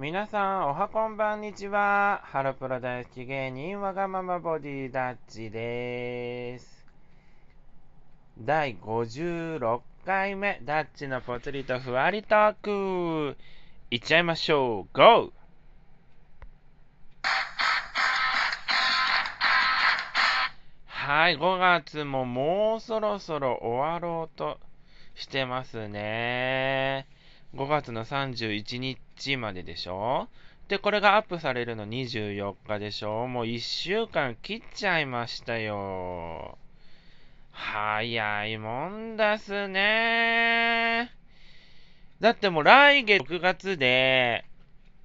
皆さん、おはこんばんにちは。ハロプロ大好き芸人、わがままボディダッチです。第56回目、ダッチのぽつりとふわりトーク。いっちゃいましょう。GO! はい、5月ももうそろそろ終わろうとしてますね。5月の31日まででしょ？で、これがアップされるの24日でしょ？もう1週間切っちゃいましたよ。早いもんですね。だってもう来月6月で、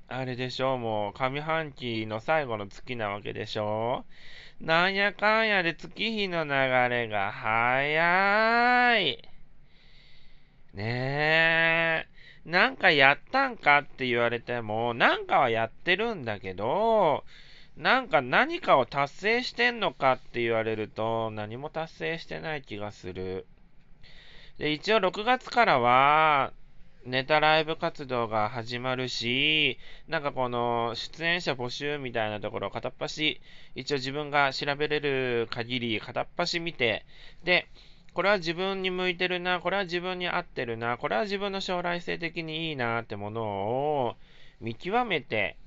あれでしょ？うもう上半期の最後の月なわけでしょ？なんやかんやで月日の流れが早い。ねえ。なんかやったんかって言われても、なんかはやってるんだけど、なんか何かを達成してんのかって言われると、何も達成してない気がする。で、一応6月からは、ネタライブ活動が始まるし、なんかこの出演者募集みたいなところを片っ端、一応自分が調べれる限り片っ端見て、で、これは自分に向いてるな、これは自分に合ってるな、これは自分の将来性的にいいなってものを見極めて、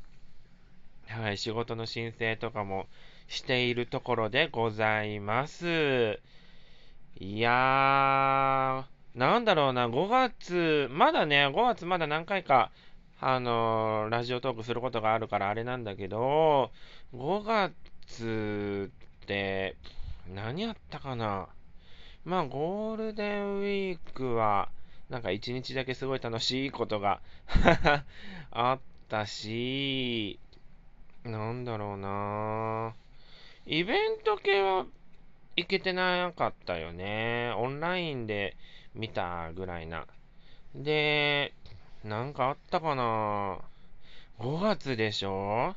はい、仕事の申請とかもしているところでございます。いやー、なんだろうな、5月、まだね、5月まだ何回か、あのー、ラジオトークすることがあるからあれなんだけど、5月って、何やったかなまあ、ゴールデンウィークは、なんか一日だけすごい楽しいことが あったし、なんだろうなイベント系は行けてなかったよね。オンラインで見たぐらいな。で、なんかあったかな ?5 月でしょ？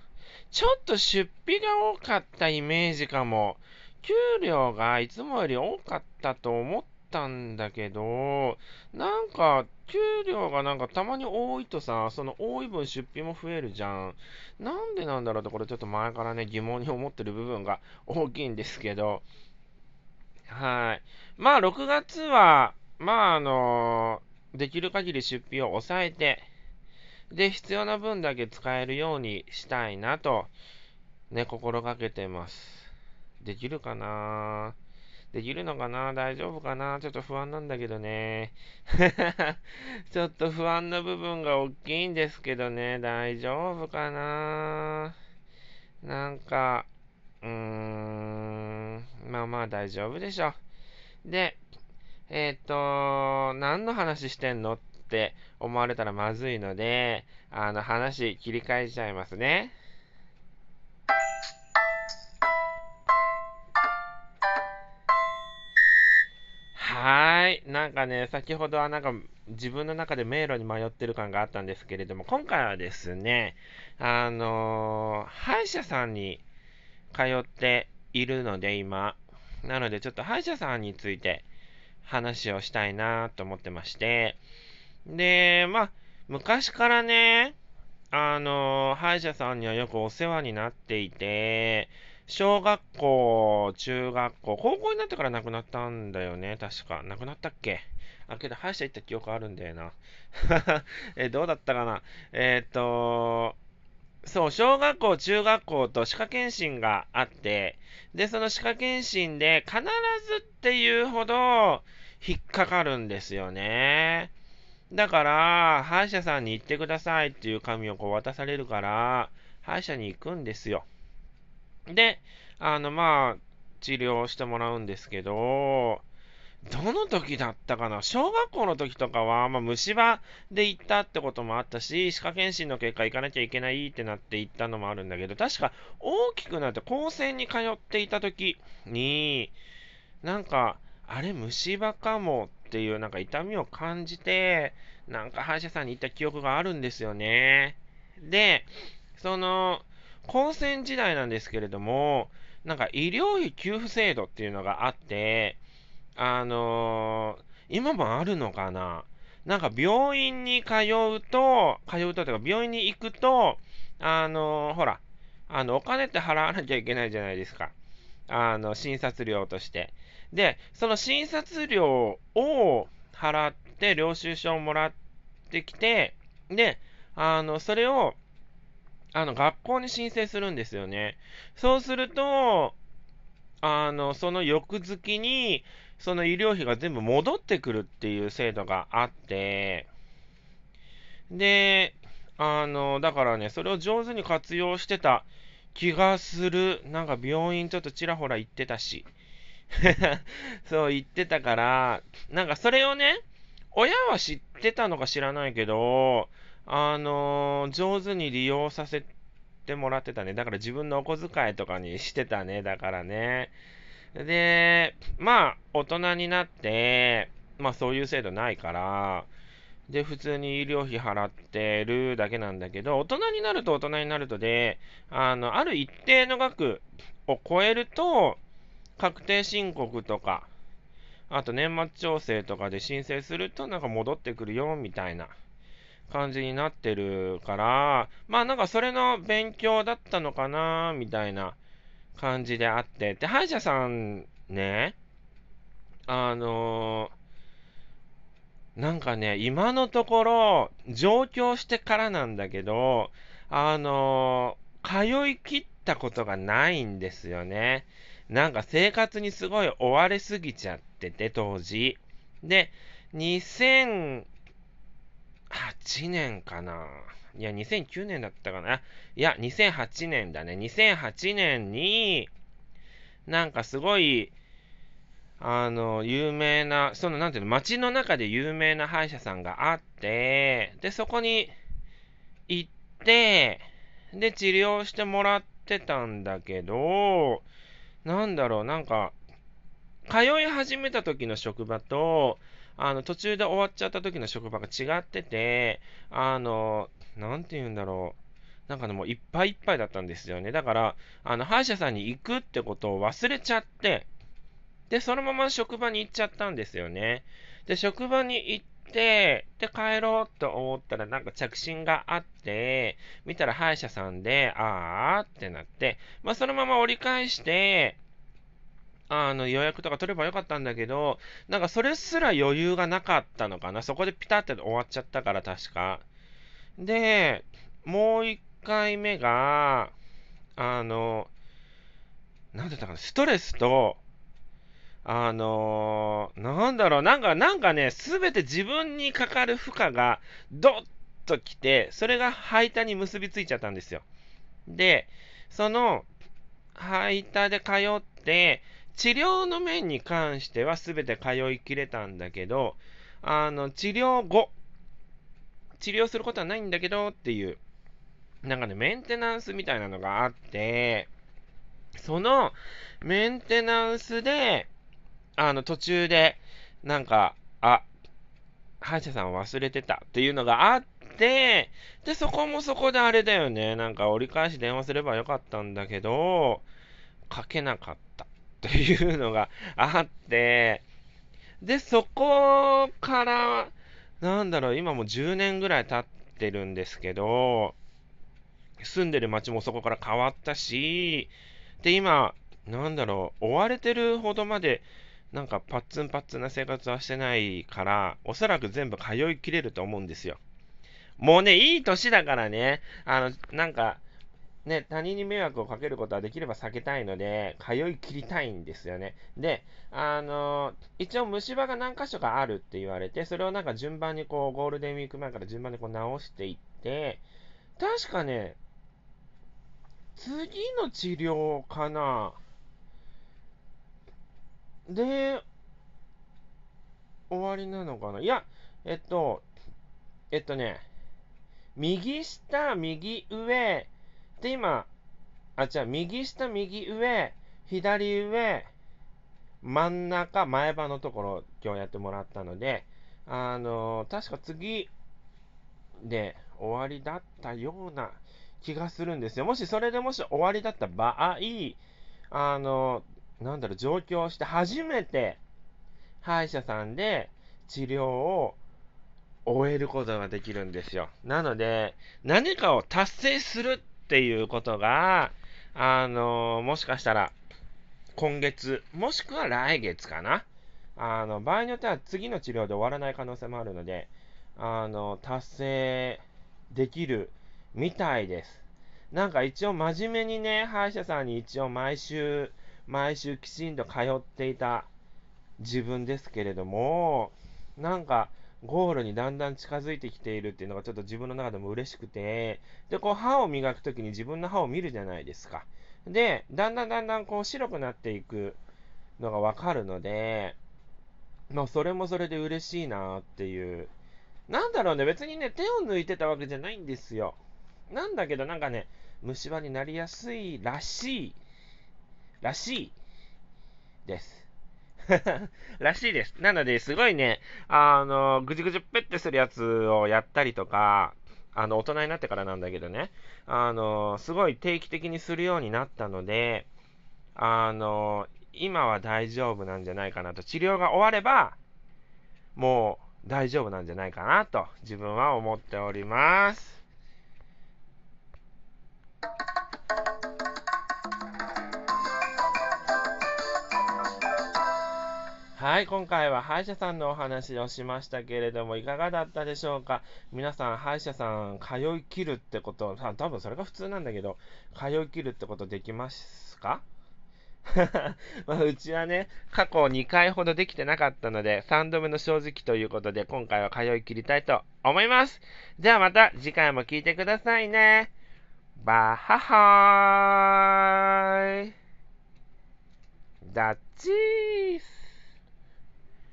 ちょっと出費が多かったイメージかも。給料がいつもより多かったと思ったんだけど、なんか、給料がなんかたまに多いとさ、その多い分出費も増えるじゃん。なんでなんだろうって、これちょっと前からね、疑問に思ってる部分が大きいんですけど、はい。まあ、6月は、まあ、あのできる限り出費を抑えて、で、必要な分だけ使えるようにしたいなと、ね、心がけてます。できるかな？できるのかな？大丈夫かな？ちょっと不安なんだけどね。ちょっと不安な部分が大きいんですけどね。大丈夫かな？なんか、うーん、まあまあ大丈夫でしょ。で、えっ、ー、と、何の話してんのって思われたらまずいので、あの話切り替えちゃいますね。はい。なんかね、先ほどはなんか自分の中で迷路に迷ってる感があったんですけれども、今回はですね、あのー、歯医者さんに通っているので、今。なので、ちょっと歯医者さんについて話をしたいなと思ってまして、で、まあ、昔からね、あの、歯医者さんにはよくお世話になっていて、小学校、中学校、高校になってから亡くなったんだよね、確か。亡くなったっけ？あ、けど、歯医者行った記憶あるんだよな。え、どうだったかな？えー、っと、そう、小学校、中学校と歯科検診があって、で、その歯科検診で必ずっていうほど引っかかるんですよね。だから、歯医者さんに行ってくださいっていう紙をこう渡されるから、歯医者に行くんですよ。で、あの、まあ、治療してもらうんですけど、どの時だったかな？小学校の時とかは、まあ、虫歯で行ったってこともあったし、歯科検診の結果行かなきゃいけないってなって行ったのもあるんだけど、確か大きくなって高専に通っていた時に、なんか、あれ虫歯かもっていうなんか痛みを感じて、なんか歯医者さんに行った記憶があるんですよね。で、その、高専時代なんですけれども、なんか医療費給付制度っていうのがあって、あの今もあるのかな？なんか病院に通うと、通うとというか病院に行くと、あの、ほら、あの、お金って払わなきゃいけないじゃないですか。あの、診察料として。で、その診察料を払って、領収書をもらってきて、で、あの、それを、あの、学校に申請するんですよね。そうすると、あの、その翌月に、その医療費が全部戻ってくるっていう制度があって、で、あの、だからね、それを上手に活用してた気がする。なんか病院ちょっとちらほら行ってたし。そう言ってたから、なんかそれをね、親は知ってたのか知らないけど、あのー、上手に利用させてもらってたね。だから自分のお小遣いとかにしてたね。だからね。で、まあ、大人になって、まあそういう制度ないから、で、普通に医療費払ってるだけなんだけど、大人になると大人になるとで、あの、ある一定の額を超えると、確定申告とか、あと年末調整とかで申請するとなんか戻ってくるよみたいな感じになってるから、まあなんかそれの勉強だったのかなみたいな感じであって、で、歯医者さんね、あのー、なんかね、今のところ、上京してからなんだけど、あのー、通い切ったことがないんですよね。なんか生活にすごい追われすぎちゃってて、当時。で、8年かな。いや、2009年だったかな。いや、2008年だね。2008年に、なんかすごい、あの、有名な、その、なんていうの、街の中で有名な歯医者さんがあって、で、そこに行って、で、治療してもらってたんだけど、なんだろう、なんか、通い始めた時の職場と、あの、途中で終わっちゃった時の職場が違ってて、あの、なんて言うんだろう。なんかね、もういっぱいいっぱいだったんですよね。だから、あの、歯医者さんに行くってことを忘れちゃって、で、そのまま職場に行っちゃったんですよね。で、職場に行って、で、帰ろうと思ったら、なんか着信があって、見たら歯医者さんで、あーってなって、まあ、そのまま折り返して、あの予約とか取ればよかったんだけど、なんかそれすら余裕がなかったのかな。そこでピタって終わっちゃったから、確か。で、もう一回目が、あの、なんだったかな、ストレスと、あのー、なんだろう、なんか、なんかね、すべて自分にかかる負荷がドッときて、それが排他に結びついちゃったんですよ。で、その、排他で通って、治療の面に関してはすべて通いきれたんだけど、あの、治療後、治療することはないんだけどっていう、なんかね、メンテナンスみたいなのがあって、そのメンテナンスで、あの、途中で、なんか、あ、歯医者さん忘れてたっていうのがあって、で、そこもそこであれだよね。なんか折り返し電話すればよかったんだけど、かけなかったっていうのがあって、で、そこから、なんだろう、今もう10年ぐらい経ってるんですけど、住んでる街もそこから変わったし、で、今、なんだろう、追われてるほどまで、なんかパッツンパッツンな生活はしてないから、おそらく全部通いきれると思うんですよ。もうね、いい年だからね、あの、なんか、ね、他人に迷惑をかけることはできれば避けたいので、通い切りたいんですよね。で、あの一応虫歯が何箇所かあるって言われて、それをなんか順番にこう、ゴールデンウィーク前から順番にこう直していって、確かね、次の治療かな。で、終わりなのかないや、えっと、えっとね、右下、右上、で、今、あ、じゃあ、右下、右上、左上、真ん中、前歯のところ、今日やってもらったので、あの確か次で終わりだったような気がするんですよ。もしそれでもし終わりだった場合、あのなんだろう、上京して初めて歯医者さんで治療を終えることができるんですよ。なので、何かを達成するっていうことが、あの、もしかしたら、今月、もしくは来月かな。あの、場合によっては次の治療で終わらない可能性もあるので、あの、達成できるみたいです。なんか一応真面目にね、歯医者さんに一応毎週、毎週きちんと通っていた自分ですけれども、なんか、ゴールにだんだん近づいてきているっていうのがちょっと自分の中でも嬉しくて、で、こう歯を磨くときに自分の歯を見るじゃないですか。で、だんだんだんだんこう白くなっていくのがわかるので、まあそれもそれで嬉しいなっていう。なんだろうね、別にね、手を抜いてたわけじゃないんですよ。なんだけどなんかね、虫歯になりやすいらしい、らしいです。らしいです。なので、すごいね、あの、ぐじぐじぺってするやつをやったりとか、あの、大人になってからなんだけどね、あの、すごい定期的にするようになったので、あの、今は大丈夫なんじゃないかなと、治療が終われば、もう大丈夫なんじゃないかなと、自分は思っております。はい、今回は歯医者さんのお話をしましたけれども、いかがだったでしょうか？皆さん、歯医者さん、通い切るってこと、多分それが普通なんだけど、通い切るってことできますか？まあ、うちはね、過去2回ほどできてなかったので、3度目の正直ということで、今回は通い切りたいと思います。ではまた次回も聞いてくださいね。バッハハーイダッチース